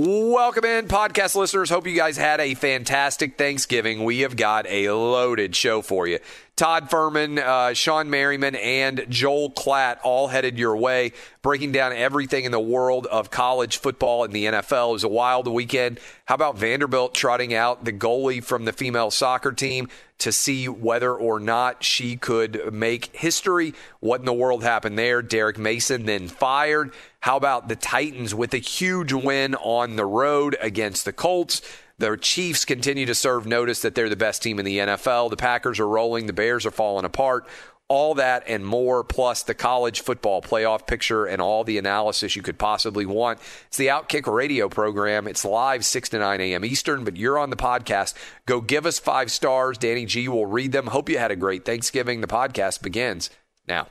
Welcome in, podcast listeners. Hope you guys had a fantastic Thanksgiving. We have got a loaded show for you. Todd Fuhrman, uh, Shawne Merriman, and Joel Klatt all headed your way, breaking down everything in the world of college football and the NFL. It was a wild weekend. How about Vanderbilt trotting out the goalie from the female soccer team to see whether or not she could make history? What in the world happened there? Derek Mason then fired. How about the Titans with a huge win on the road against the Colts? The Chiefs continue to serve notice that they're the best team in the NFL. The Packers are rolling, the Bears are falling apart. All that and more, plus the college football playoff picture and all the analysis you could possibly want. It's the Outkick radio program. It's live 6 to 9 a.m. Eastern, but you're on the podcast. Go give us five stars. Danny G will read them. Hope you had a great Thanksgiving. The podcast begins now.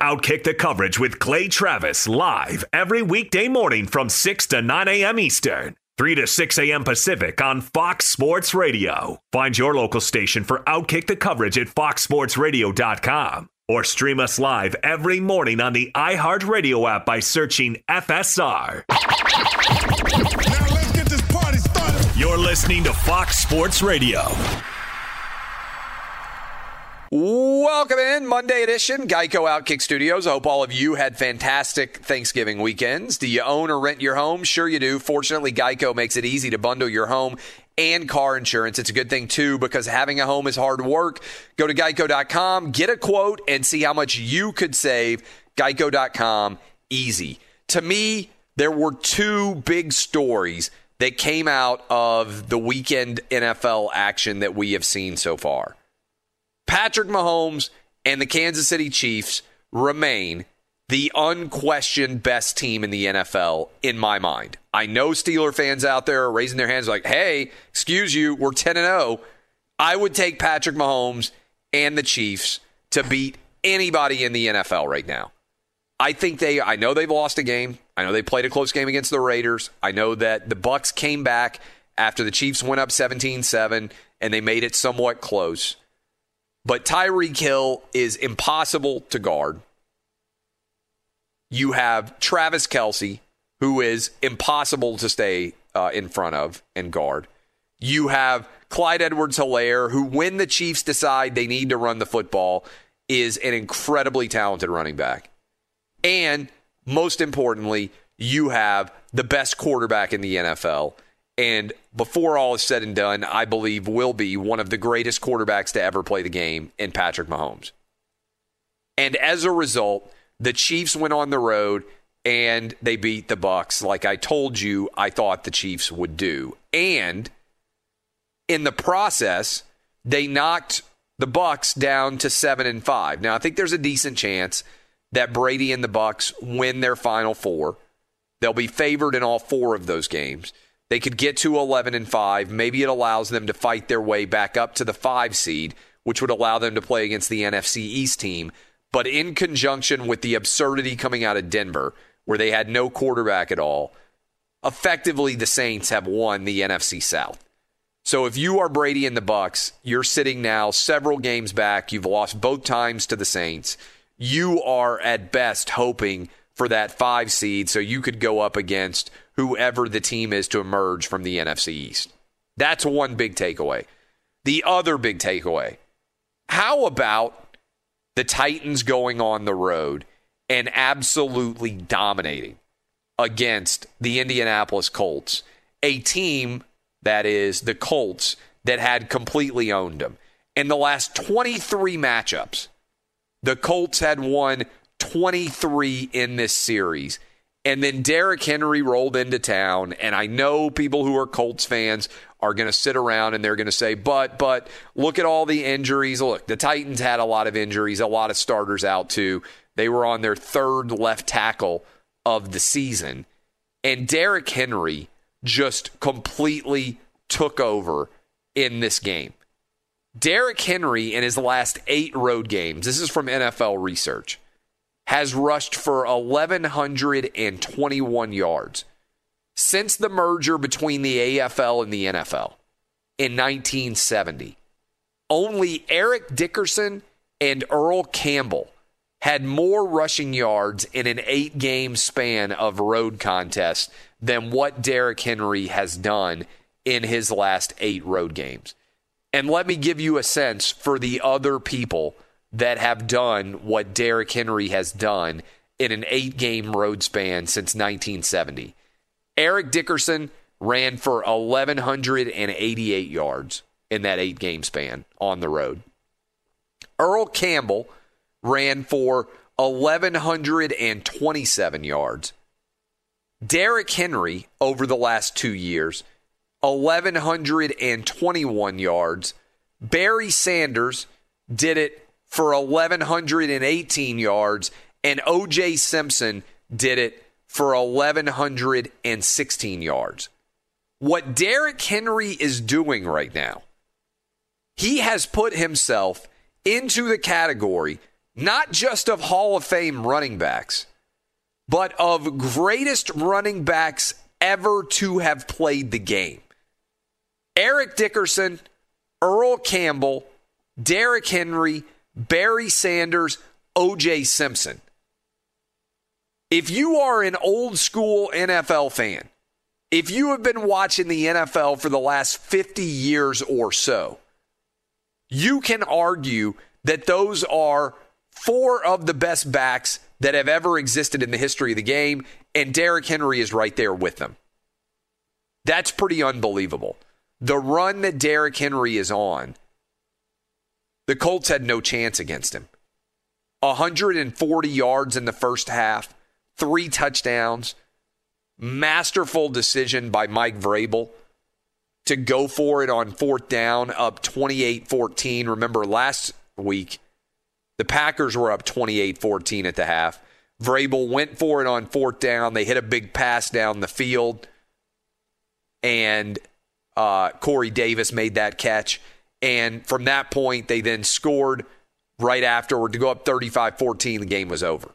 Outkick the coverage with Clay Travis live every weekday morning from 6 to 9 a.m. Eastern. 3 to 6 a.m. Pacific on Fox Sports Radio. Find your local station for Outkick the coverage at foxsportsradio.com or stream us live every morning on the iHeartRadio app by searching FSR. Now let's get this party started. You're listening to Fox Sports Radio. Welcome in, Monday edition, Geico Outkick Studios. I hope all of you had fantastic Thanksgiving weekends. Do you own or rent your home? Sure you do. Fortunately, Geico makes it easy to bundle your home and car insurance. It's a good thing too because having a home is hard work. Go to geico.com, get a quote, and see how much you could save. Geico.com, easy. To me, there were two big stories that came out of the weekend NFL action that we have seen so far. Patrick Mahomes and the Kansas City Chiefs remain the unquestioned best team in the NFL in my mind. I know Steeler fans out there are raising their hands like, "Hey, excuse you, we're 10 and 0." I would take Patrick Mahomes and the Chiefs to beat anybody in the NFL right now. I think they I know they've lost a game. I know they played a close game against the Raiders. I know that the Bucks came back after the Chiefs went up 17-7 and they made it somewhat close. But Tyreek Hill is impossible to guard. You have Travis Kelce, who is impossible to stay uh, in front of and guard. You have Clyde Edwards Helaire, who, when the Chiefs decide they need to run the football, is an incredibly talented running back. And most importantly, you have the best quarterback in the NFL. And before all is said and done, I believe will be one of the greatest quarterbacks to ever play the game in Patrick Mahomes. And as a result, the Chiefs went on the road and they beat the Bucks like I told you I thought the Chiefs would do. And in the process, they knocked the Bucks down to 7 and 5. Now, I think there's a decent chance that Brady and the Bucks win their final four. They'll be favored in all four of those games. They could get to 11 and 5. Maybe it allows them to fight their way back up to the 5 seed, which would allow them to play against the NFC East team. But in conjunction with the absurdity coming out of Denver, where they had no quarterback at all, effectively the Saints have won the NFC South. So if you are Brady and the Bucks, you're sitting now several games back. You've lost both times to the Saints. You are at best hoping for that 5 seed so you could go up against whoever the team is to emerge from the NFC East. That's one big takeaway. The other big takeaway how about the Titans going on the road and absolutely dominating against the Indianapolis Colts, a team that is the Colts that had completely owned them. In the last 23 matchups, the Colts had won 23 in this series. And then Derrick Henry rolled into town. And I know people who are Colts fans are going to sit around and they're going to say, but, but look at all the injuries. Look, the Titans had a lot of injuries, a lot of starters out too. They were on their third left tackle of the season. And Derrick Henry just completely took over in this game. Derrick Henry, in his last eight road games, this is from NFL research, has rushed for 1,121 yards since the merger between the AFL and the NFL in 1970. Only Eric Dickerson and Earl Campbell had more rushing yards in an eight game span of road contests than what Derrick Henry has done in his last eight road games. And let me give you a sense for the other people that have done what Derrick Henry has done in an eight game road span since 1970. Eric Dickerson ran for 1,188 yards in that eight game span on the road. Earl Campbell ran for 1,127 yards. Derrick Henry, over the last two years, 1,121 yards. Barry Sanders did it for 1,118 yards, and O.J. Simpson did it for 1,116 yards. What Derrick Henry is doing right now, he has put himself into the category not just of Hall of Fame running backs, but of greatest running backs ever to have played the game. Eric Dickerson, Earl Campbell, Derrick Henry, Barry Sanders, OJ Simpson. If you are an old school NFL fan, if you have been watching the NFL for the last 50 years or so, you can argue that those are four of the best backs that have ever existed in the history of the game, and Derrick Henry is right there with them. That's pretty unbelievable the run that Derrick Henry is on, the Colts had no chance against him. 140 yards in the first half, three touchdowns, masterful decision by Mike Vrabel to go for it on fourth down, up 28 14. Remember last week, the Packers were up 28 14 at the half. Vrabel went for it on fourth down. They hit a big pass down the field. And uh, Corey Davis made that catch. And from that point, they then scored right afterward to go up 35 14. The game was over.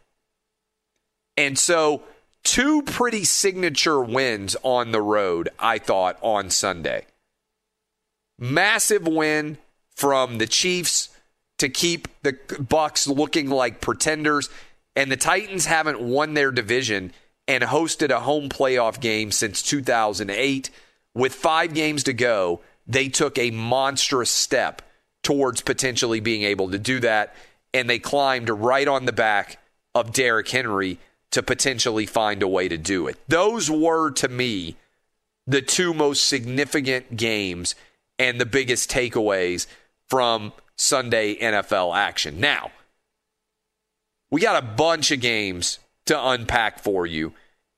And so, two pretty signature wins on the road, I thought, on Sunday. Massive win from the Chiefs to keep the Bucks looking like pretenders. And the Titans haven't won their division and hosted a home playoff game since 2008 with five games to go, they took a monstrous step towards potentially being able to do that. And they climbed right on the back of Derrick Henry to potentially find a way to do it. Those were, to me, the two most significant games and the biggest takeaways from Sunday NFL action. Now, we got a bunch of games to unpack for you,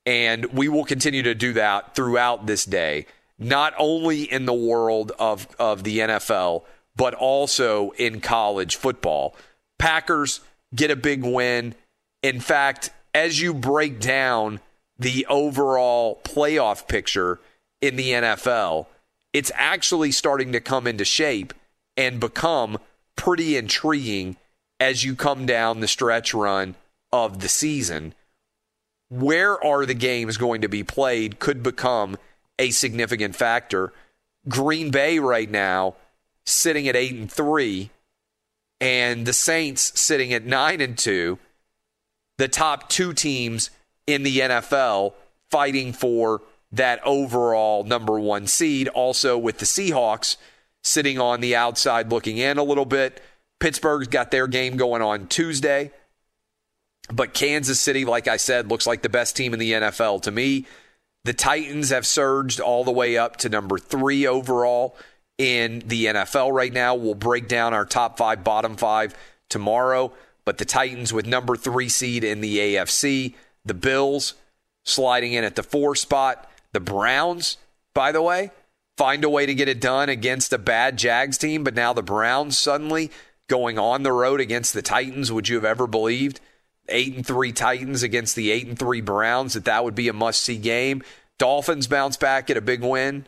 and we will continue to do that throughout this day not only in the world of, of the NFL, but also in college football. Packers get a big win In fact, as you break down the overall playoff picture in the NFL, it's actually starting to come into shape and become pretty intriguing as you come down the stretch run of the season. Where are the games going to be played could become a significant factor. Green Bay right now sitting at 8 and 3 and the Saints sitting at 9 and 2. The top two teams in the NFL fighting for that overall number 1 seed also with the Seahawks sitting on the outside looking in a little bit. Pittsburgh's got their game going on Tuesday. But Kansas City, like I said, looks like the best team in the NFL to me. The Titans have surged all the way up to number three overall in the NFL right now. We'll break down our top five, bottom five tomorrow. But the Titans with number three seed in the AFC. The Bills sliding in at the four spot. The Browns, by the way, find a way to get it done against a bad Jags team. But now the Browns suddenly going on the road against the Titans. Would you have ever believed? Eight and three Titans against the eight and three Browns that that would be a must see game. Dolphins bounce back at a big win.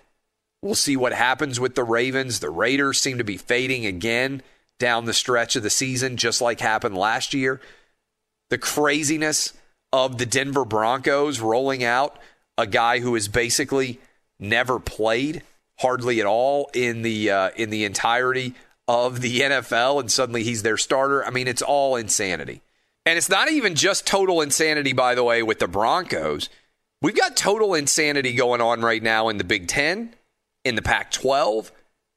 We'll see what happens with the Ravens. The Raiders seem to be fading again down the stretch of the season, just like happened last year. The craziness of the Denver Broncos rolling out a guy who has basically never played hardly at all in the uh, in the entirety of the NFL, and suddenly he's their starter. I mean, it's all insanity. And it's not even just total insanity, by the way, with the Broncos. We've got total insanity going on right now in the Big Ten, in the Pac 12,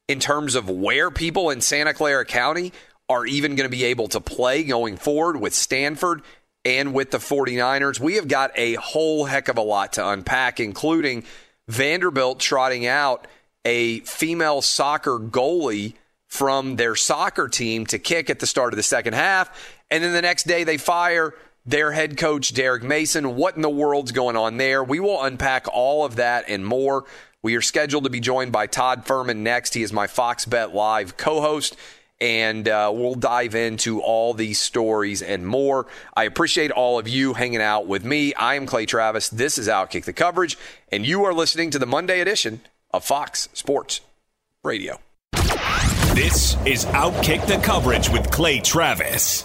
in terms of where people in Santa Clara County are even going to be able to play going forward with Stanford and with the 49ers. We have got a whole heck of a lot to unpack, including Vanderbilt trotting out a female soccer goalie from their soccer team to kick at the start of the second half. And then the next day they fire their head coach, Derek Mason. What in the world's going on there? We will unpack all of that and more. We are scheduled to be joined by Todd Fuhrman next. He is my Fox Bet Live co host and uh, we'll dive into all these stories and more. I appreciate all of you hanging out with me. I am Clay Travis. This is Outkick the Coverage, and you are listening to the Monday edition of Fox Sports Radio. This is Outkick the Coverage with Clay Travis.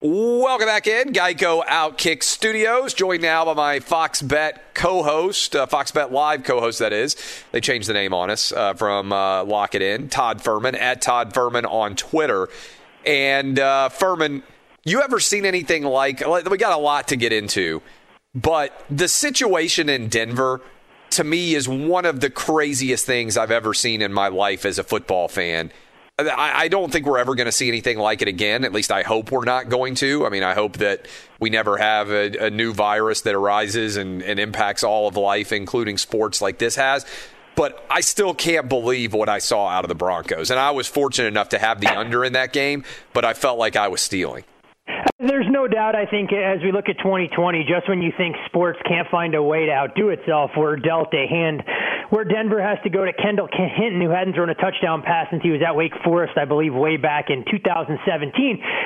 Welcome back in Geico Outkick Studios. Joined now by my Fox Bet co-host, uh, Fox Bet Live co-host. That is, they changed the name on us uh, from uh, Lock It In. Todd Fuhrman at Todd Fuhrman on Twitter. And uh, Fuhrman, you ever seen anything like? We got a lot to get into, but the situation in Denver to me is one of the craziest things I've ever seen in my life as a football fan. I, I don't think we're ever going to see anything like it again. At least I hope we're not going to. I mean, I hope that we never have a, a new virus that arises and, and impacts all of life, including sports like this has but I still can't believe what I saw out of the Broncos. And I was fortunate enough to have the under in that game, but I felt like I was stealing. Doubt, I think, as we look at 2020, just when you think sports can't find a way to outdo itself, we're dealt a hand where Denver has to go to Kendall Hinton, who hadn't thrown a touchdown pass since he was at Wake Forest, I believe, way back in 2017.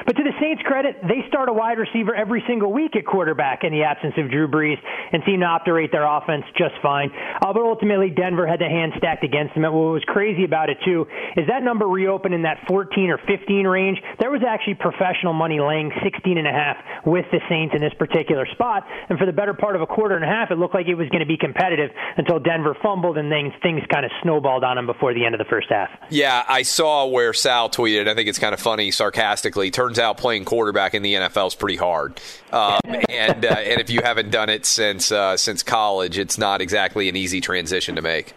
But to the Saints' credit, they start a wide receiver every single week at quarterback in the absence of Drew Brees and seem to operate their offense just fine. Uh, but ultimately, Denver had the hand stacked against them. And what was crazy about it, too, is that number reopened in that 14 or 15 range. There was actually professional money laying 16 and a half with the Saints in this particular spot. And for the better part of a quarter and a half, it looked like it was going to be competitive until Denver fumbled and things things kind of snowballed on them before the end of the first half. Yeah, I saw where Sal tweeted. I think it's kind of funny, sarcastically. Turns out playing quarterback in the NFL is pretty hard, um, and uh, and if you haven't done it since uh, since college, it's not exactly an easy transition to make.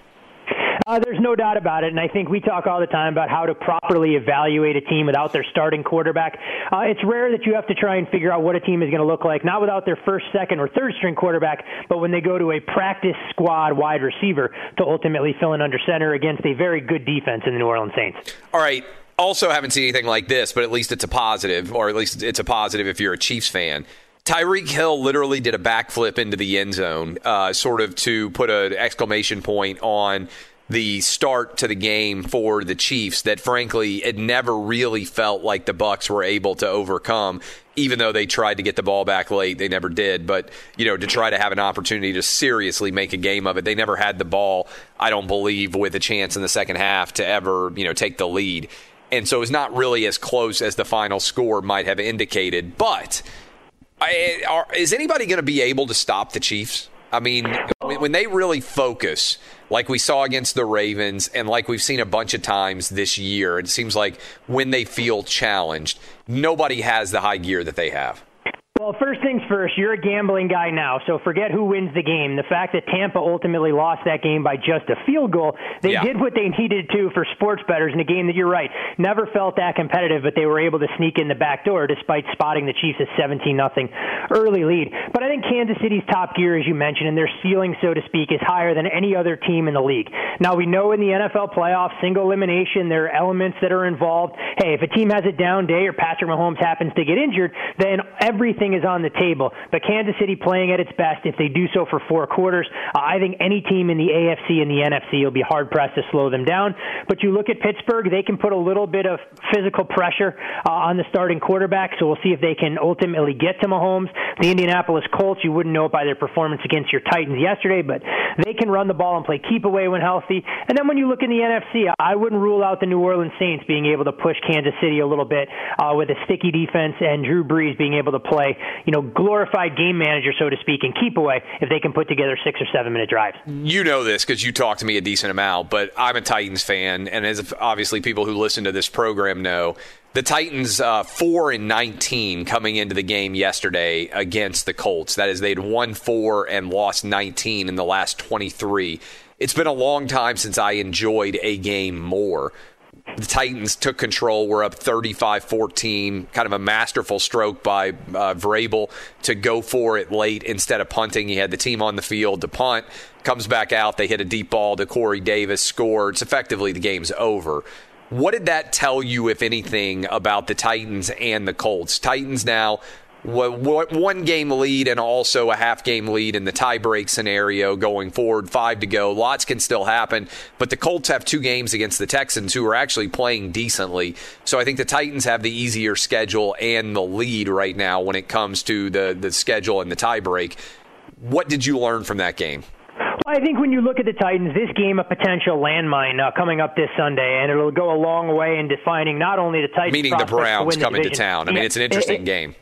Uh, there's no doubt about it, and I think we talk all the time about how to properly evaluate a team without their starting quarterback. Uh, it's rare that you have to try and figure out what a team is going to look like, not without their first, second, or third string quarterback, but when they go to a practice squad wide receiver to ultimately fill in under center against a very good defense in the New Orleans Saints. All right. Also, haven't seen anything like this, but at least it's a positive, or at least it's a positive if you're a Chiefs fan. Tyreek Hill literally did a backflip into the end zone, uh, sort of to put an exclamation point on the start to the game for the Chiefs that frankly it never really felt like the Bucks were able to overcome. Even though they tried to get the ball back late they never did. But you know to try to have an opportunity to seriously make a game of it they never had the ball I don't believe with a chance in the second half to ever you know take the lead. And so it's not really as close as the final score might have indicated. But I, are, is anybody going to be able to stop the Chiefs I mean, when they really focus, like we saw against the Ravens, and like we've seen a bunch of times this year, it seems like when they feel challenged, nobody has the high gear that they have. Well, first things first, you're a gambling guy now, so forget who wins the game. The fact that Tampa ultimately lost that game by just a field goal, they Yeah. did what they needed to for sports bettors in a game that you're right, never felt that competitive, but they were able to sneak in the back door despite spotting the Chiefs a 17 nothing early lead. But I think Kansas City's top gear, as you mentioned, and their ceiling, so to speak, is higher than any other team in the league. Now we know in the NFL playoffs, single elimination, there are elements that are involved. Hey, if a team has a down day or Patrick Mahomes happens to get injured, then everything is on the table. But Kansas City playing at its best, if they do so for four quarters, uh, I think any team in the AFC and the NFC will be hard pressed to slow them down. But you look at Pittsburgh, they can put a little bit of physical pressure uh, on the starting quarterback, so we'll see if they can ultimately get to Mahomes. The Indianapolis Colts, you wouldn't know it by their performance against your Titans yesterday, but they can run the ball and play keep away when healthy. And then when you look in the NFC, I wouldn't rule out the New Orleans Saints being able to push Kansas City a little bit uh, with a sticky defense and Drew Brees being able to play, you know, glorified game manager, so to speak, and keep away if they can put together six or seven minute drives. You know this because you talk to me a decent amount, but I'm a Titans fan, and as obviously people who listen to this program know, the Titans uh, four and 19 coming into the game yesterday against the Colts. That is, they'd won four and lost 19 in the last 23. It's been a long time since I enjoyed a game more. The Titans took control. We're up 35 14. Kind of a masterful stroke by uh, Vrabel to go for it late instead of punting. He had the team on the field to punt. Comes back out. They hit a deep ball to Corey Davis, scored. It's effectively the game's over. What did that tell you, if anything, about the Titans and the Colts? Titans now one game lead and also a half game lead in the tiebreak scenario going forward. Five to go. Lots can still happen, but the Colts have two games against the Texans, who are actually playing decently. So I think the Titans have the easier schedule and the lead right now when it comes to the the schedule and the tiebreak. What did you learn from that game? Well, I think when you look at the Titans, this game a potential landmine uh, coming up this Sunday, and it'll go a long way in defining not only the Titans, Meaning the Browns coming to town. I mean, it's an it- interesting it- game.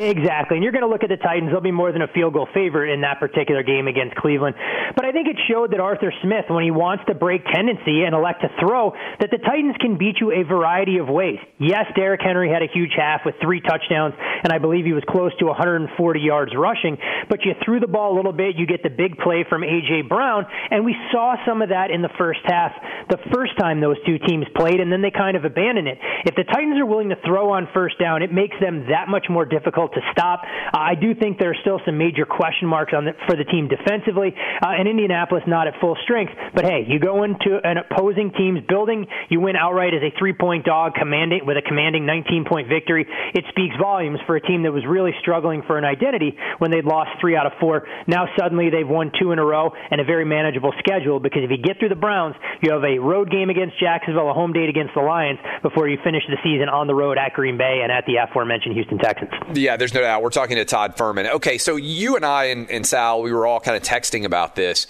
Exactly. And you're going to look at the Titans. They'll be more than a field goal favorite in that particular game against Cleveland. But I think it showed that Arthur Smith, when he wants to break tendency and elect to throw, that the Titans can beat you a variety of ways. Yes, Derrick Henry had a huge half with three touchdowns, and I believe he was close to 140 yards rushing. But you threw the ball a little bit. You get the big play from A.J. Brown, and we saw some of that in the first half the first time those two teams played, and then they kind of abandoned it. If the Titans are willing to throw on first down, it makes them that much more difficult to stop. Uh, I do think there are still some major question marks on the, for the team defensively, uh, and Indianapolis not at full strength. But hey, you go into an opposing team's building, you win outright as a three-point dog, commanding with a commanding 19-point victory. It speaks volumes for a team that was really struggling for an identity when they'd lost three out of four. Now suddenly they've won two in a row and a very manageable schedule because if you get through the Browns, you have a road game against Jacksonville, a home date against the Lions before you finish the season on the road at Green Bay and at the aforementioned Houston Texans. Yeah, there's no doubt. We're talking to Todd Fuhrman. Okay, so you and I and, and Sal, we were all kind of texting about this,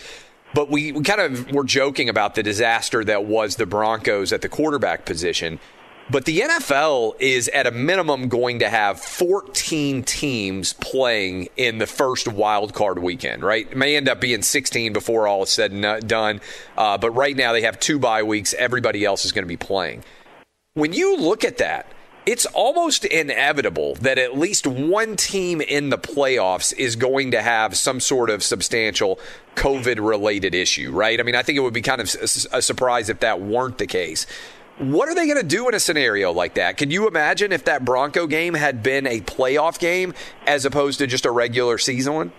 but we, we kind of were joking about the disaster that was the Broncos at the quarterback position. But the NFL is at a minimum going to have 14 teams playing in the first wild card weekend, right? It may end up being 16 before all is said and done. Uh, but right now they have two bye weeks. Everybody else is going to be playing. When you look at that, it's almost inevitable that at least one team in the playoffs is going to have some sort of substantial COVID related issue, right? I mean, I think it would be kind of a surprise if that weren't the case. What are they going to do in a scenario like that? Can you imagine if that Bronco game had been a playoff game as opposed to just a regular season one?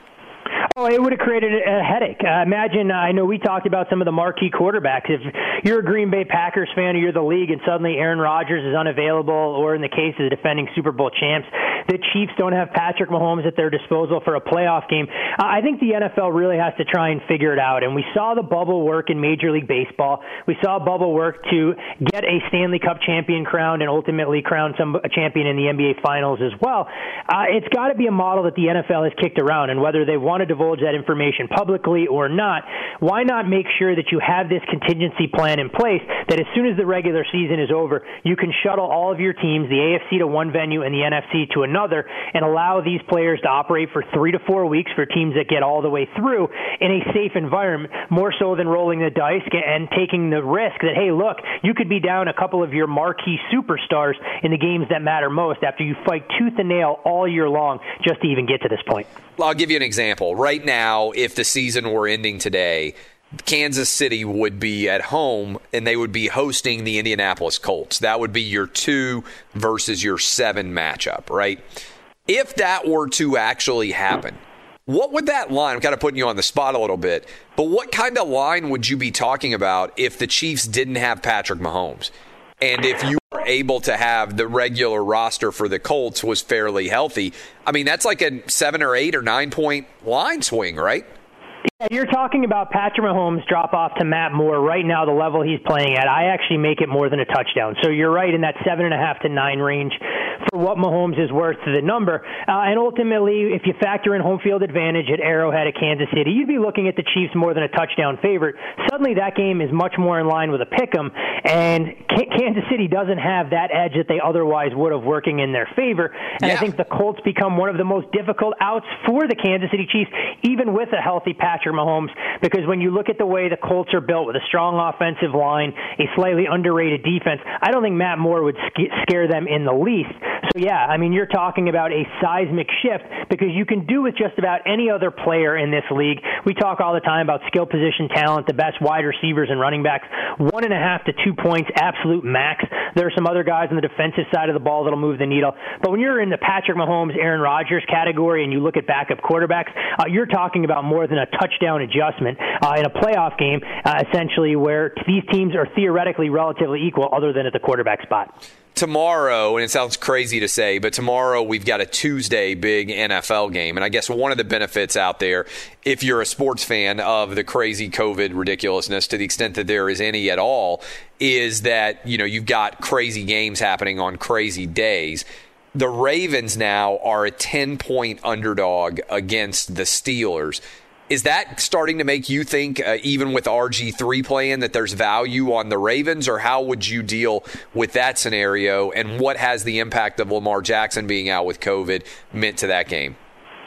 Oh, it would have created a headache. Uh, imagine, I know we talked about some of the marquee quarterbacks. If you're a Green Bay Packers fan or you're the league and suddenly Aaron Rodgers is unavailable, or in the case of the defending Super Bowl champs, the Chiefs don't have Patrick Mahomes at their disposal for a playoff game. Uh, I think the NFL really has to try and figure it out. And we saw the bubble work in Major League Baseball. We saw bubble work to get a Stanley Cup champion crowned and ultimately crown some a champion in the NBA Finals as well. Uh, it's got to be a model that the NFL has kicked around, and whether they want to divulge that information publicly or not, why not make sure that you have this contingency plan in place that as soon as the regular season is over, you can shuttle all of your teams, the AFC to one venue and the NFC to another and allow these players to operate for three to four weeks for teams that get all the way through in a safe environment, more so than rolling the dice and taking the risk that, hey, look, you could be down a couple of your marquee superstars in the games that matter most after you fight tooth and nail all year long just to even get to this point. I'll give you an example. Right now, if the season were ending today, Kansas City would be at home and they would be hosting the Indianapolis Colts. That would be your two versus your seven matchup, right? If that were to actually happen, what would that line, I'm kind of putting you on the spot a little bit, but what kind of line would you be talking about if the Chiefs didn't have Patrick Mahomes? And if you able to have the regular roster for the Colts was fairly healthy, I mean, that's like a seven or eight or nine point line swing, right? Yeah, you're talking about Patrick Mahomes drop off to Matt Moore right now, the level he's playing at. I actually make it more than a touchdown. So you're right in that seven and a half to nine range for what Mahomes is worth to the number. Uh, and ultimately, if you factor in home field advantage at Arrowhead at Kansas City, you'd be looking at the Chiefs more than a touchdown favorite. Suddenly, that game is much more in line with a pick 'em, and K- Kansas City doesn't have that edge that they otherwise would have working in their favor. And Yeah. I think the Colts become one of the most difficult outs for the Kansas City Chiefs, even with a healthy Patrick Mahomes, because when you look at the way the Colts are built with a strong offensive line, a slightly underrated defense, I don't think Matt Moore would scare them in the least. So yeah, I mean you're talking about a seismic shift because you can do with just about any other player in this league. We talk all the time about skill position talent, the best wide receivers and running backs, one and a half to two points, absolute max. There are some other guys on the defensive side of the ball that'll move the needle, but when you're in the Patrick Mahomes, Aaron Rodgers category, and you look at backup quarterbacks, uh, you're talking about more than a touchdown adjustment uh, in a playoff game, uh, essentially where these teams are theoretically relatively equal, other than at the quarterback spot. tomorrow, and it sounds crazy to say, but tomorrow we've got a Tuesday big NFL game. And I guess one of the benefits out there, if you're a sports fan of the crazy COVID ridiculousness, to the extent that there is any at all, is that, you know, you've got crazy games happening on crazy days. The Ravens now are a 10 point underdog against the Steelers. Is that starting to make you think, uh, even with RG3 playing, that there's value on the Ravens, or how would you deal with that scenario? And what has the impact of Lamar Jackson being out with COVID meant to that game?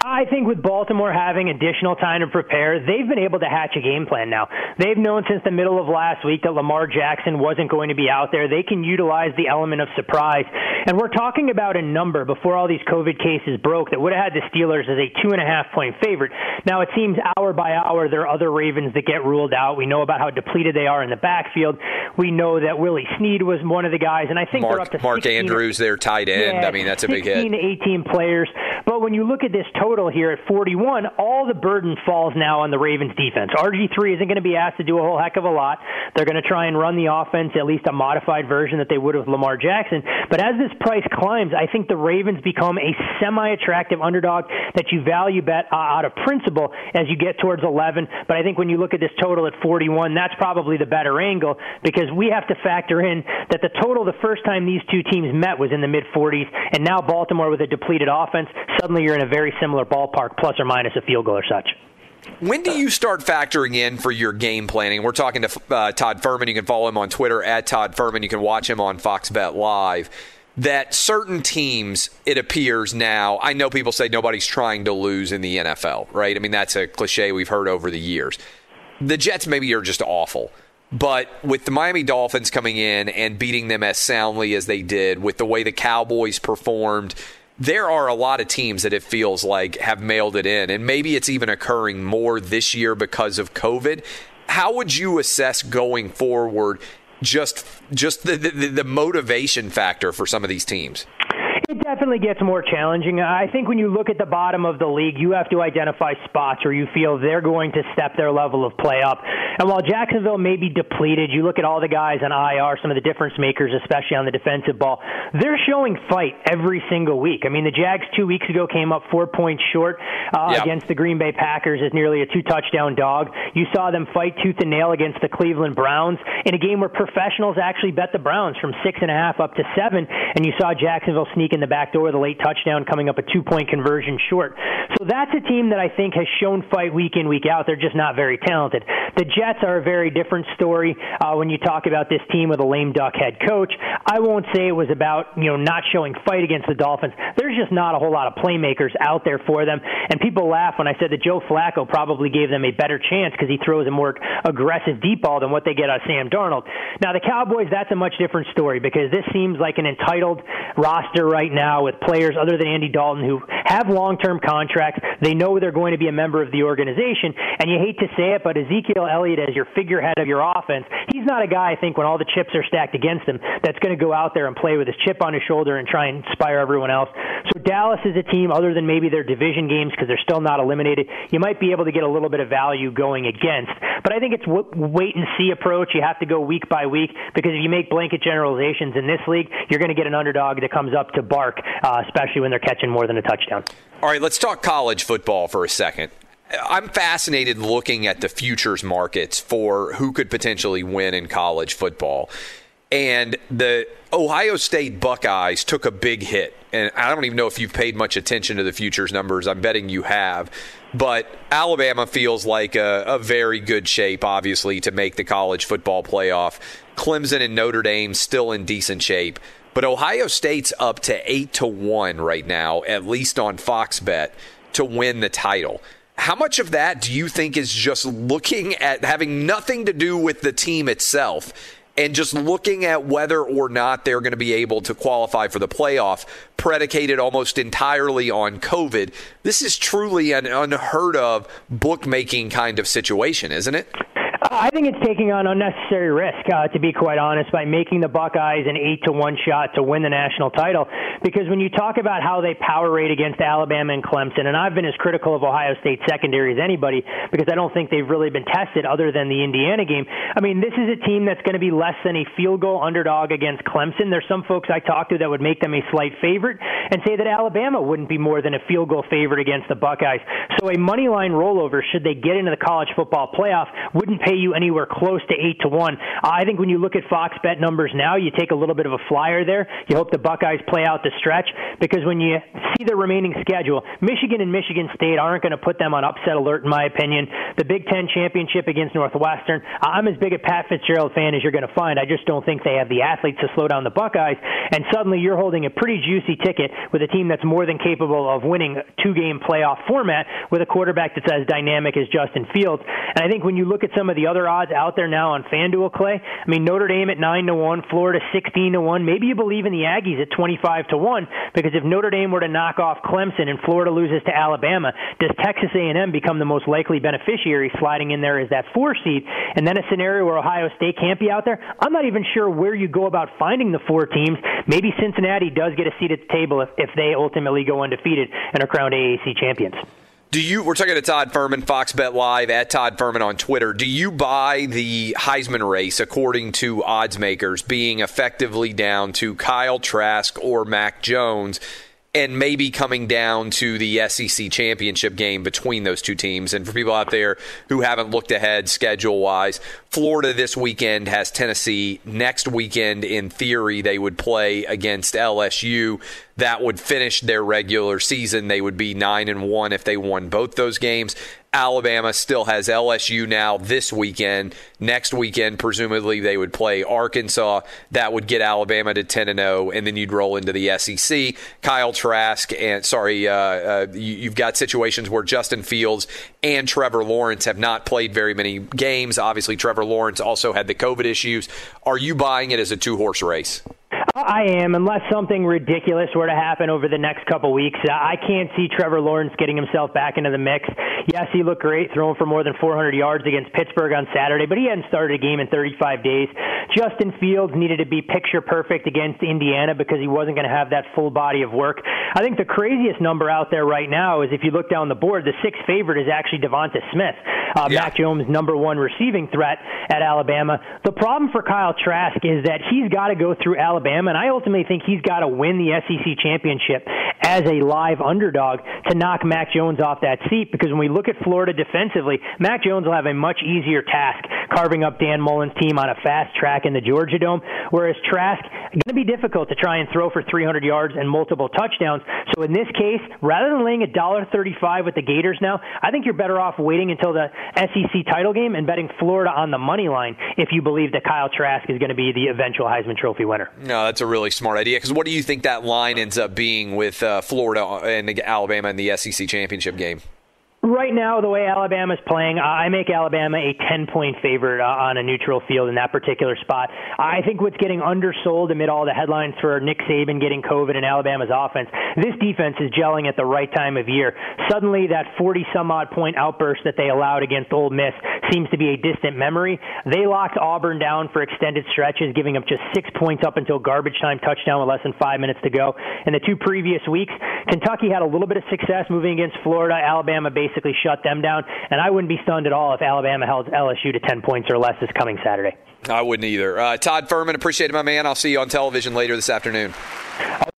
I think with Baltimore having additional time to prepare, they've been able to hatch a game plan now. They've known since the middle of last week that Lamar Jackson wasn't going to be out there. They can utilize the element of surprise. And we're talking about a number before all these COVID cases broke that would have had the Steelers as a two and a half point favorite. Now it seems hour by hour there are other Ravens that get ruled out. We know about how depleted they are in the backfield. We know that Willie Snead was one of the guys, and I think they're up Mark, to Mark 16 Andrews, their tight end. yeah, I mean, that's a big 16 hit. 18 players. But when you look at this total here at 41, all the burden falls now on the Ravens defense. RG3 isn't going to be asked to do a whole heck of a lot. They're going to try and run the offense, at least a modified version that they would with Lamar Jackson. But as this price climbs, I think the Ravens become a semi attractive underdog that you value bet uh, out of principle as you get towards 11. But I think when you look at this total at 41, that's probably the better angle because we have to factor in that the total the first time these two teams met was in the mid 40s, and now Baltimore with a depleted offense, suddenly you're in a very similar ballpark, plus or minus a field goal or such. When do you start factoring in for your game planning? We're talking to uh, Todd Fuhrman. You can follow him on Twitter at Todd Fuhrman. You can watch him on Fox Bet Live. That certain teams, it appears now, I know people say nobody's trying to lose in the NFL, right? I mean, that's a cliche we've heard over the years. The Jets maybe are just awful. But with the Miami Dolphins coming in and beating them as soundly as they did, with the way the Cowboys performed, there are a lot of teams that it feels like have mailed it in. And maybe it's even occurring more this year because of COVID. How would you assess going forward just just the, the, the motivation factor for some of these teams? It definitely gets more challenging. I think when you look at the bottom of the league, you have to identify spots where you feel they're going to step their level of play up. And while Jacksonville may be depleted, you look at all the guys on IR, some of the difference makers, especially on the defensive ball, they're showing fight every single week. I mean, the Jags two weeks ago came up four points short uh, against the Green Bay Packers as nearly a two touchdown dog. You saw them fight tooth and nail against the Cleveland Browns in a game where professionals actually bet the Browns from six and a half up to seven, and you saw Jacksonville sneak in the back backdoor, the late touchdown coming up a two point conversion short. So that's a team that I think has shown fight week in, week out. They're just not very talented. The Jets are a very different story uh, when you talk about this team with a lame duck head coach. I won't say it was about, you know, not showing fight against the Dolphins. There's just not a whole lot of playmakers out there for them. And people laugh when I said that Joe Flacco probably gave them a better chance because he throws a more aggressive deep ball than what they get out of Sam Darnold. Now, the Cowboys, that's a much different story because this seems like an entitled roster right now with players other than Andy Dalton who have long term contracts. They know they're going to be a member of the organization. And you hate to say it, but Ezekiel Elliott as your figurehead of your offense, he's not a guy, I think, when all the chips are stacked against him, that's going to go out there and play with his chip on his shoulder and try and inspire everyone else. So Dallas is a team, other than maybe their division games because they're still not eliminated, you might be able to get a little bit of value going against. But I think it's wait and see approach. You have to go week by week because if you make blanket generalizations in this league, you're going to get an underdog that comes up to bark, uh, especially when they're catching more than a touchdown. All right, let's talk college football for a second. I'm fascinated looking at the futures markets for who could potentially win in college football. And the Ohio State Buckeyes took a big hit. And I don't even know if you've paid much attention to the futures numbers. I'm betting you have. But Alabama feels like a, a very good shape, obviously, to make the college football playoff. Clemson and Notre Dame still in decent shape. But Ohio State's up to 8 to 1 right now, at least on Fox Bet, to win the title. How much of that do you think is just looking at having nothing to do with the team itself and just looking at whether or not they're going to be able to qualify for the playoff, predicated almost entirely on COVID? This is truly an unheard of bookmaking kind of situation, isn't it? I think it's taking on unnecessary risk, uh, to be quite honest, by making the Buckeyes an eight to one shot to win the national title. Because when you talk about how they power rate against Alabama and Clemson, and I've been as critical of Ohio State secondary as anybody because I don't think they've really been tested other than the Indiana game. I mean, this is a team that's going to be less than a field goal underdog against Clemson. There's some folks I talked to that would make them a slight favorite and say that Alabama wouldn't be more than a field goal favorite against the Buckeyes. So a money line rollover, should they get into the college football playoff, wouldn't pay you anywhere close to eight to one. I think when you look at Fox Bet numbers now, you take a little bit of a flyer there. You hope the Buckeyes play out the stretch because when you see the remaining schedule, Michigan and Michigan State aren't going to put them on upset alert, in my opinion. The Big Ten championship against Northwestern, I'm as big a Pat Fitzgerald fan as you're going to find. I just don't think they have the athletes to slow down the Buckeyes. And suddenly you're holding a pretty juicy ticket with a team that's more than capable of winning two game playoff format with a quarterback that's as dynamic as Justin Fields. And I think when you look at some of the other odds out there now on FanDuel, Clay. I mean, Notre Dame at nine to one, Florida sixteen to one. Maybe you believe in the Aggies at twenty five to one because if Notre Dame were to knock off Clemson and Florida loses to Alabama, does Texas A&M become the most likely beneficiary sliding in there as that four seed? And then a scenario where Ohio State can't be out there. I'm not even sure where you go about finding the four teams. Maybe Cincinnati does get a seat at the table if, if they ultimately go undefeated and are crowned AAC champions. Do you? We're talking to Todd Fuhrman, Fox Bet Live at Todd Fuhrman on Twitter. Do you buy the Heisman race according to odds makers being effectively down to Kyle Trask or Mac Jones? and maybe coming down to the SEC championship game between those two teams. And for people out there who haven't looked ahead schedule wise, Florida this weekend has Tennessee. Next weekend, in theory, they would play against LSU. That would finish their regular season. They would be nine and one if they won both those games. Alabama still has LSU now this weekend. Next weekend, presumably, they would play Arkansas. That would get Alabama to 10 and 0, and then you'd roll into the SEC. Kyle Trask, and sorry, uh, uh, you, have got situations where Justin Fields and Trevor Lawrence have not played very many games. Obviously, Trevor Lawrence also had the COVID issues. Are you buying it as a two horse race? I am, unless something ridiculous were to happen over the next couple weeks. I can't see Trevor Lawrence getting himself back into the mix. Yes, he looked great throwing for more than 400 yards against Pittsburgh on Saturday, but he hadn't started a game in 35 days. Justin Fields needed to be picture perfect against Indiana because he wasn't going to have that full body of work. I think the craziest number out there right now is if you look down the board, the sixth favorite is actually Devonta Smith, uh, yeah. Mac Jones' number one receiving threat at Alabama. The problem for Kyle Trask is that he's got to go through Alabama, and I ultimately think he's got to win the SEC championship as a live underdog to knock Mac Jones off that seat because when we look at Florida defensively, Mac Jones will have a much easier task carving up Dan Mullen's team on a fast track in the Georgia Dome. Whereas Trask, going to be difficult to try and throw for 300 yards and multiple touchdowns. So in this case, rather than laying a dollar thirty-five with the Gators now, I think you're better off waiting until the SEC title game and betting Florida on the money line if you believe that Kyle Trask is going to be the eventual Heisman Trophy winner. No, that's a really smart idea. Because what do you think that line ends up being with uh, Florida and Alabama in the SEC championship game? Right now, the way Alabama's playing, I make Alabama a 10 point favorite uh, on a neutral field in that particular spot. I think what's getting undersold amid all the headlines for Nick Saban getting COVID and Alabama's offense, this defense is gelling at the right time of year. Suddenly, that 40 some odd point outburst that they allowed against Ole Miss seems to be a distant memory. They locked Auburn down for extended stretches, giving up just six points up until garbage time touchdown with less than five minutes to go. In the two previous weeks, Kentucky had a little bit of success moving against Florida. Alabama basically basically shut them down. And I wouldn't be stunned at all if Alabama held LSU to 10 points or less this coming Saturday. I wouldn't either. Uh, Todd Fuhrman, appreciate it, my man. I'll see you on television later this afternoon.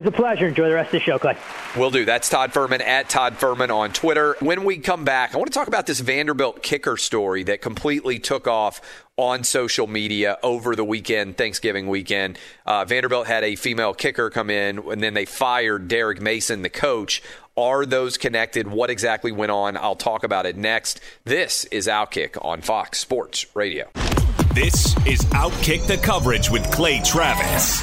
It's a pleasure. Enjoy the rest of the show, Clay. Will do. That's Todd Fuhrman at Todd Furman on Twitter. When we come back, I want to talk about this Vanderbilt kicker story that completely took off on social media over the weekend, Thanksgiving weekend. Uh, Vanderbilt had a female kicker come in, and then they fired Derek Mason, the coach. Are those connected? What exactly went on? I'll talk about it next. This is Outkick on Fox Sports Radio. This is Outkick the coverage with Clay Travis.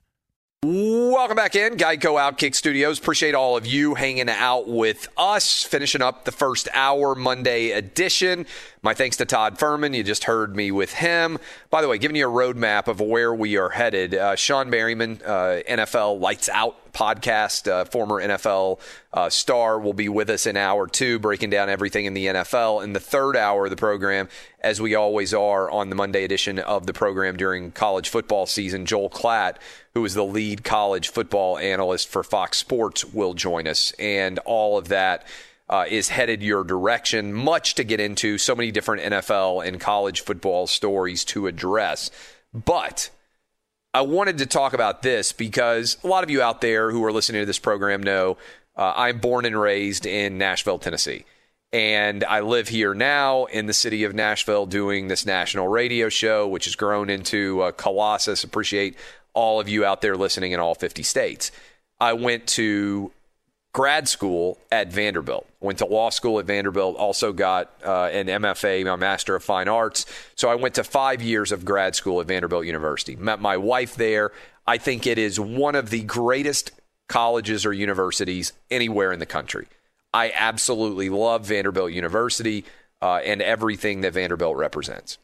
Welcome back in, Geico Outkick Studios. Appreciate all of you hanging out with us, finishing up the first hour Monday edition. My thanks to Todd Fuhrman. You just heard me with him. By the way, giving you a roadmap of where we are headed. Uh, Shawne Merriman, uh, NFL Lights Out podcast, uh, former NFL uh, star, will be with us in hour two, breaking down everything in the NFL. In the third hour of the program, as we always are on the Monday edition of the program during college football season, Joel Klatt, who is the lead college football analyst for Fox Sports, will join us. And all of that uh, is headed your direction. Much to get into, so many different NFL and college football stories to address. But I wanted to talk about this because a lot of you out there who are listening to this program know uh, I'm born and raised in Nashville, Tennessee. And I live here now in the city of Nashville doing this national radio show, which has grown into a Colossus. Appreciate all of you out there listening in all 50 states. I went to grad school at Vanderbilt. Went to law school at Vanderbilt. Also got uh, an MFA, my Master of Fine Arts. So I went to five years of grad school at Vanderbilt University. Met my wife there. I think it is one of the greatest colleges or universities anywhere in the country. I absolutely love Vanderbilt University uh, and everything that Vanderbilt represents.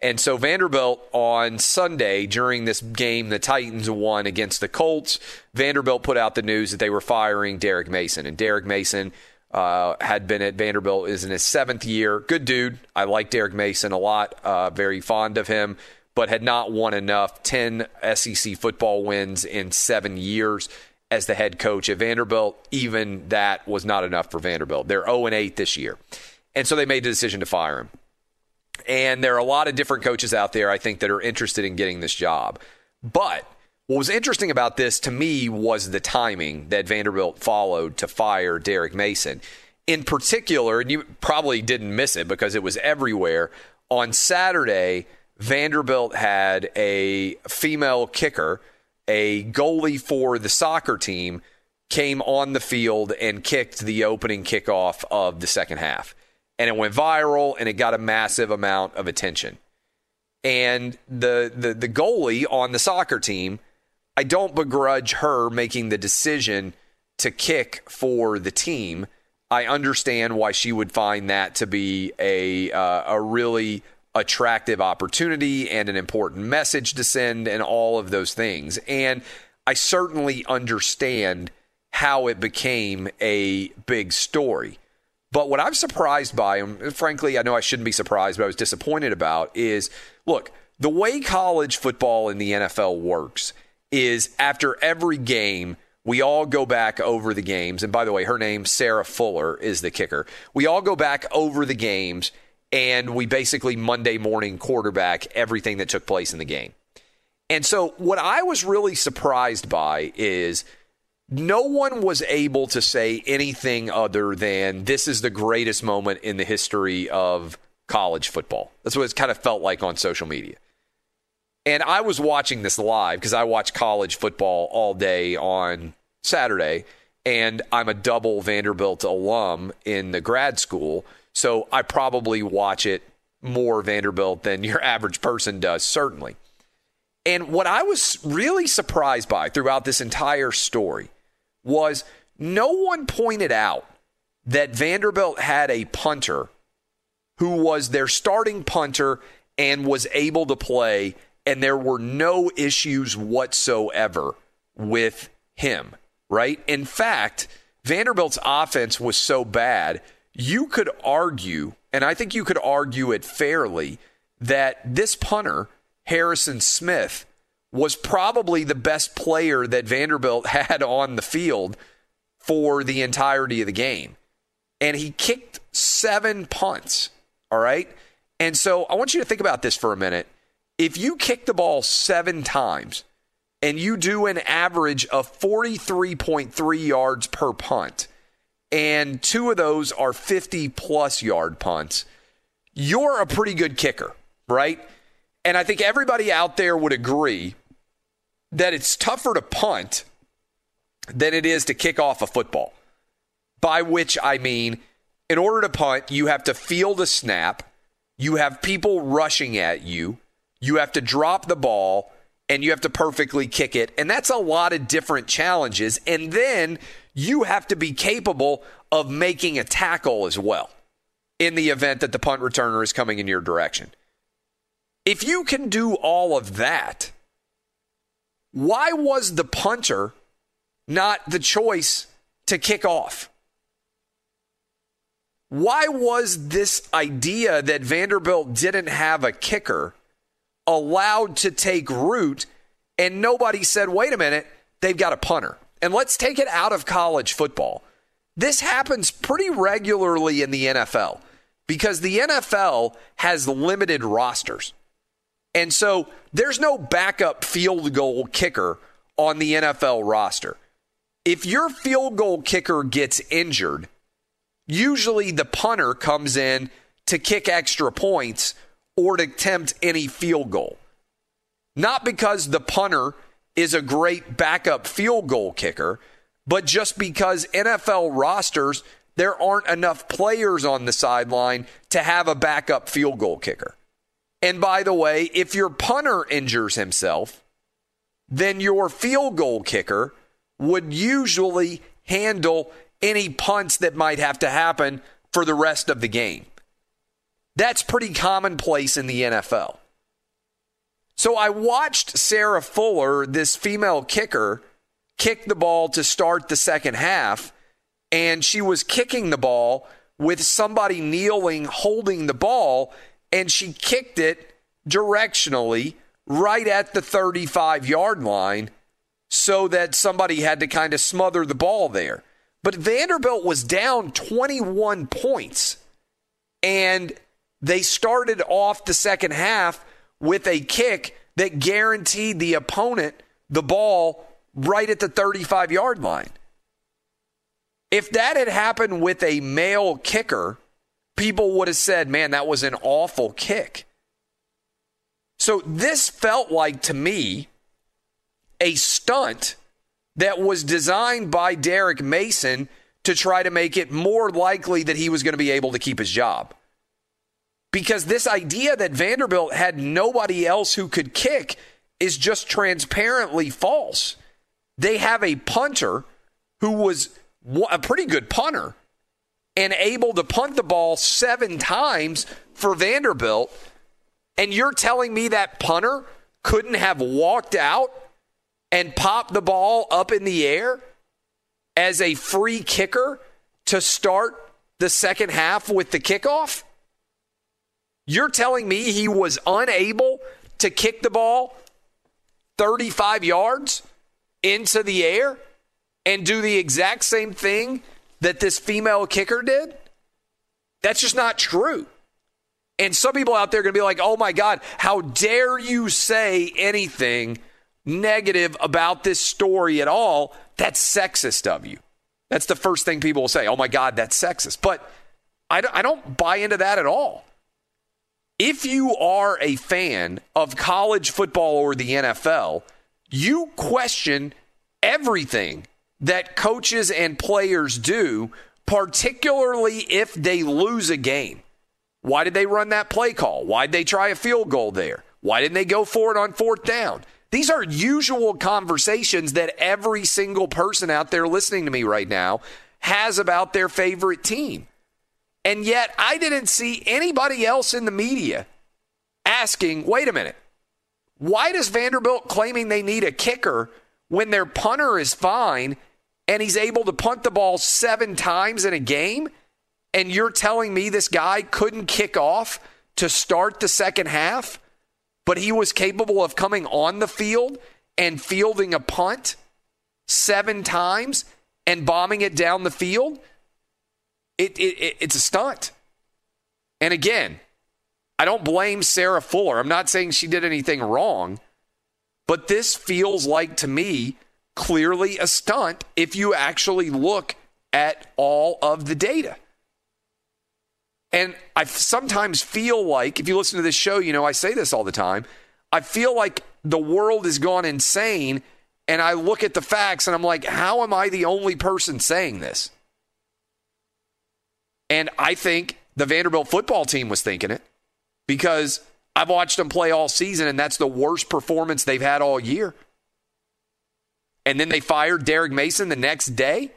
And so Vanderbilt on Sunday during this game the Titans won against the Colts, Vanderbilt put out the news that they were firing Derek Mason. And Derek Mason uh, had been at Vanderbilt is in his seventh year. Good dude. I like Derek Mason a lot. Uh, very fond of him, but had not won enough 10 SEC football wins in seven years as the head coach at Vanderbilt. Even that was not enough for Vanderbilt. They're 0 8 this year. And so they made the decision to fire him. And there are a lot of different coaches out there, I think, that are interested in getting this job. But what was interesting about this to me was the timing that Vanderbilt followed to fire Derek Mason. In particular, and you probably didn't miss it because it was everywhere, on Saturday, Vanderbilt had a female kicker, a goalie for the soccer team, came on the field and kicked the opening kickoff of the second half and it went viral and it got a massive amount of attention. And the the the goalie on the soccer team, I don't begrudge her making the decision to kick for the team. I understand why she would find that to be a uh, a really attractive opportunity and an important message to send and all of those things. And I certainly understand how it became a big story. But what I'm surprised by, and frankly, I know I shouldn't be surprised, but I was disappointed about, is look, the way college football in the NFL works is after every game, we all go back over the games. And by the way, her name, Sarah Fuller, is the kicker. We all go back over the games and we basically Monday morning quarterback everything that took place in the game. And so, what I was really surprised by is no one was able to say anything other than this is the greatest moment in the history of college football. That's what it kind of felt like on social media. And I was watching this live because I watch college football all day on Saturday, and I'm a double Vanderbilt alum in the grad school. So I probably watch it more Vanderbilt than your average person does, certainly. And what I was really surprised by throughout this entire story was no one pointed out that Vanderbilt had a punter who was their starting punter and was able to play, and there were no issues whatsoever with him, right? In fact, Vanderbilt's offense was so bad, you could argue, and I think you could argue it fairly, that this punter, Harrison Smith, was probably the best player that Vanderbilt had on the field for the entirety of the game. And he kicked seven punts. All right. And so I want you to think about this for a minute. If you kick the ball seven times and you do an average of 43.3 yards per punt, and two of those are 50 plus yard punts, you're a pretty good kicker, right? And I think everybody out there would agree that it's tougher to punt than it is to kick off a football. By which I mean, in order to punt, you have to field a snap, you have people rushing at you, you have to drop the ball, and you have to perfectly kick it. And that's a lot of different challenges. And then you have to be capable of making a tackle as well in the event that the punt returner is coming in your direction. If you can do all of that, why was the punter not the choice to kick off? Why was this idea that Vanderbilt didn't have a kicker allowed to take root and nobody said, wait a minute, they've got a punter? And let's take it out of college football. This happens pretty regularly in the NFL because the NFL has limited rosters. And so there's no backup field goal kicker on the NFL roster. If your field goal kicker gets injured, usually the punter comes in to kick extra points or to attempt any field goal. Not because the punter is a great backup field goal kicker, but just because NFL rosters, there aren't enough players on the sideline to have a backup field goal kicker. And by the way, if your punter injures himself, then your field goal kicker would usually handle any punts that might have to happen for the rest of the game. That's pretty commonplace in the NFL. So I watched Sarah Fuller, this female kicker, kick the ball to start the second half, and she was kicking the ball with somebody kneeling holding the ball and she kicked it directionally right at the 35 yard line so that somebody had to kind of smother the ball there. But Vanderbilt was down 21 points and they started off the second half with a kick that guaranteed the opponent the ball right at the 35 yard line. If that had happened with a male kicker, people would have said, man, that was an awful kick. So this felt like to me a stunt that was designed by Derek Mason to try to make it more likely that he was going to be able to keep his job. Because this idea that Vanderbilt had nobody else who could kick is just transparently false. They have a punter who was a pretty good punter and able to punt the ball seven times for Vanderbilt. And you're telling me that punter couldn't have walked out and popped the ball up in the air as a free kicker to start the second half with the kickoff? You're telling me he was unable to kick the ball 35 yards into the air and do the exact same thing that this female kicker did? That's just not true. And some people out there are going to be like, oh my God, how dare you say anything negative about this story at all? That's sexist of you. That's the first thing people will say. Oh my God, that's sexist. But I don't, I don't buy into that at all. If you are a fan of college football or the NFL, you question everything that coaches and players do, particularly if they lose a game. Why did they run that play call? Why did they try a field goal there? Why didn't they go for it on fourth down? These are usual conversations that every single person out there listening to me right now has about their favorite team. And yet, I didn't see anybody else in the media asking, wait a minute, why does Vanderbilt claiming they need a kicker when their punter is fine and he's able to punt the ball seven times in a game, and you're telling me this guy couldn't kick off to start the second half, but he was capable of coming on the field and fielding a punt seven times and bombing it down the field? It, it, it, it's a stunt. And again, I don't blame Sarah Fuller. I'm not saying she did anything wrong, but this feels like to me clearly a stunt if you actually look at all of the data. And I sometimes feel like, if you listen to this show, you know, I say this all the time. I feel like the world has gone insane. And I look at the facts and I'm like, how am I the only person saying this? And I think the Vanderbilt football team was thinking it because I've watched them play all season, and that's the worst performance they've had all year. And then they fired Derek Mason the next day.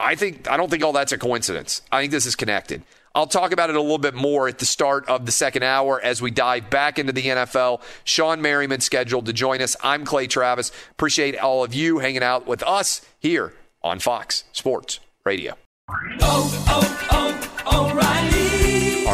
I think I don't think all that's a coincidence. I think this is connected. I'll talk about it a little bit more at the start of the second hour as we dive back into the NFL. Shawne Merriman scheduled to join us. I'm Clay Travis. Appreciate all of you hanging out with us here on Fox Sports Radio. Oh, oh, oh, O'Reilly.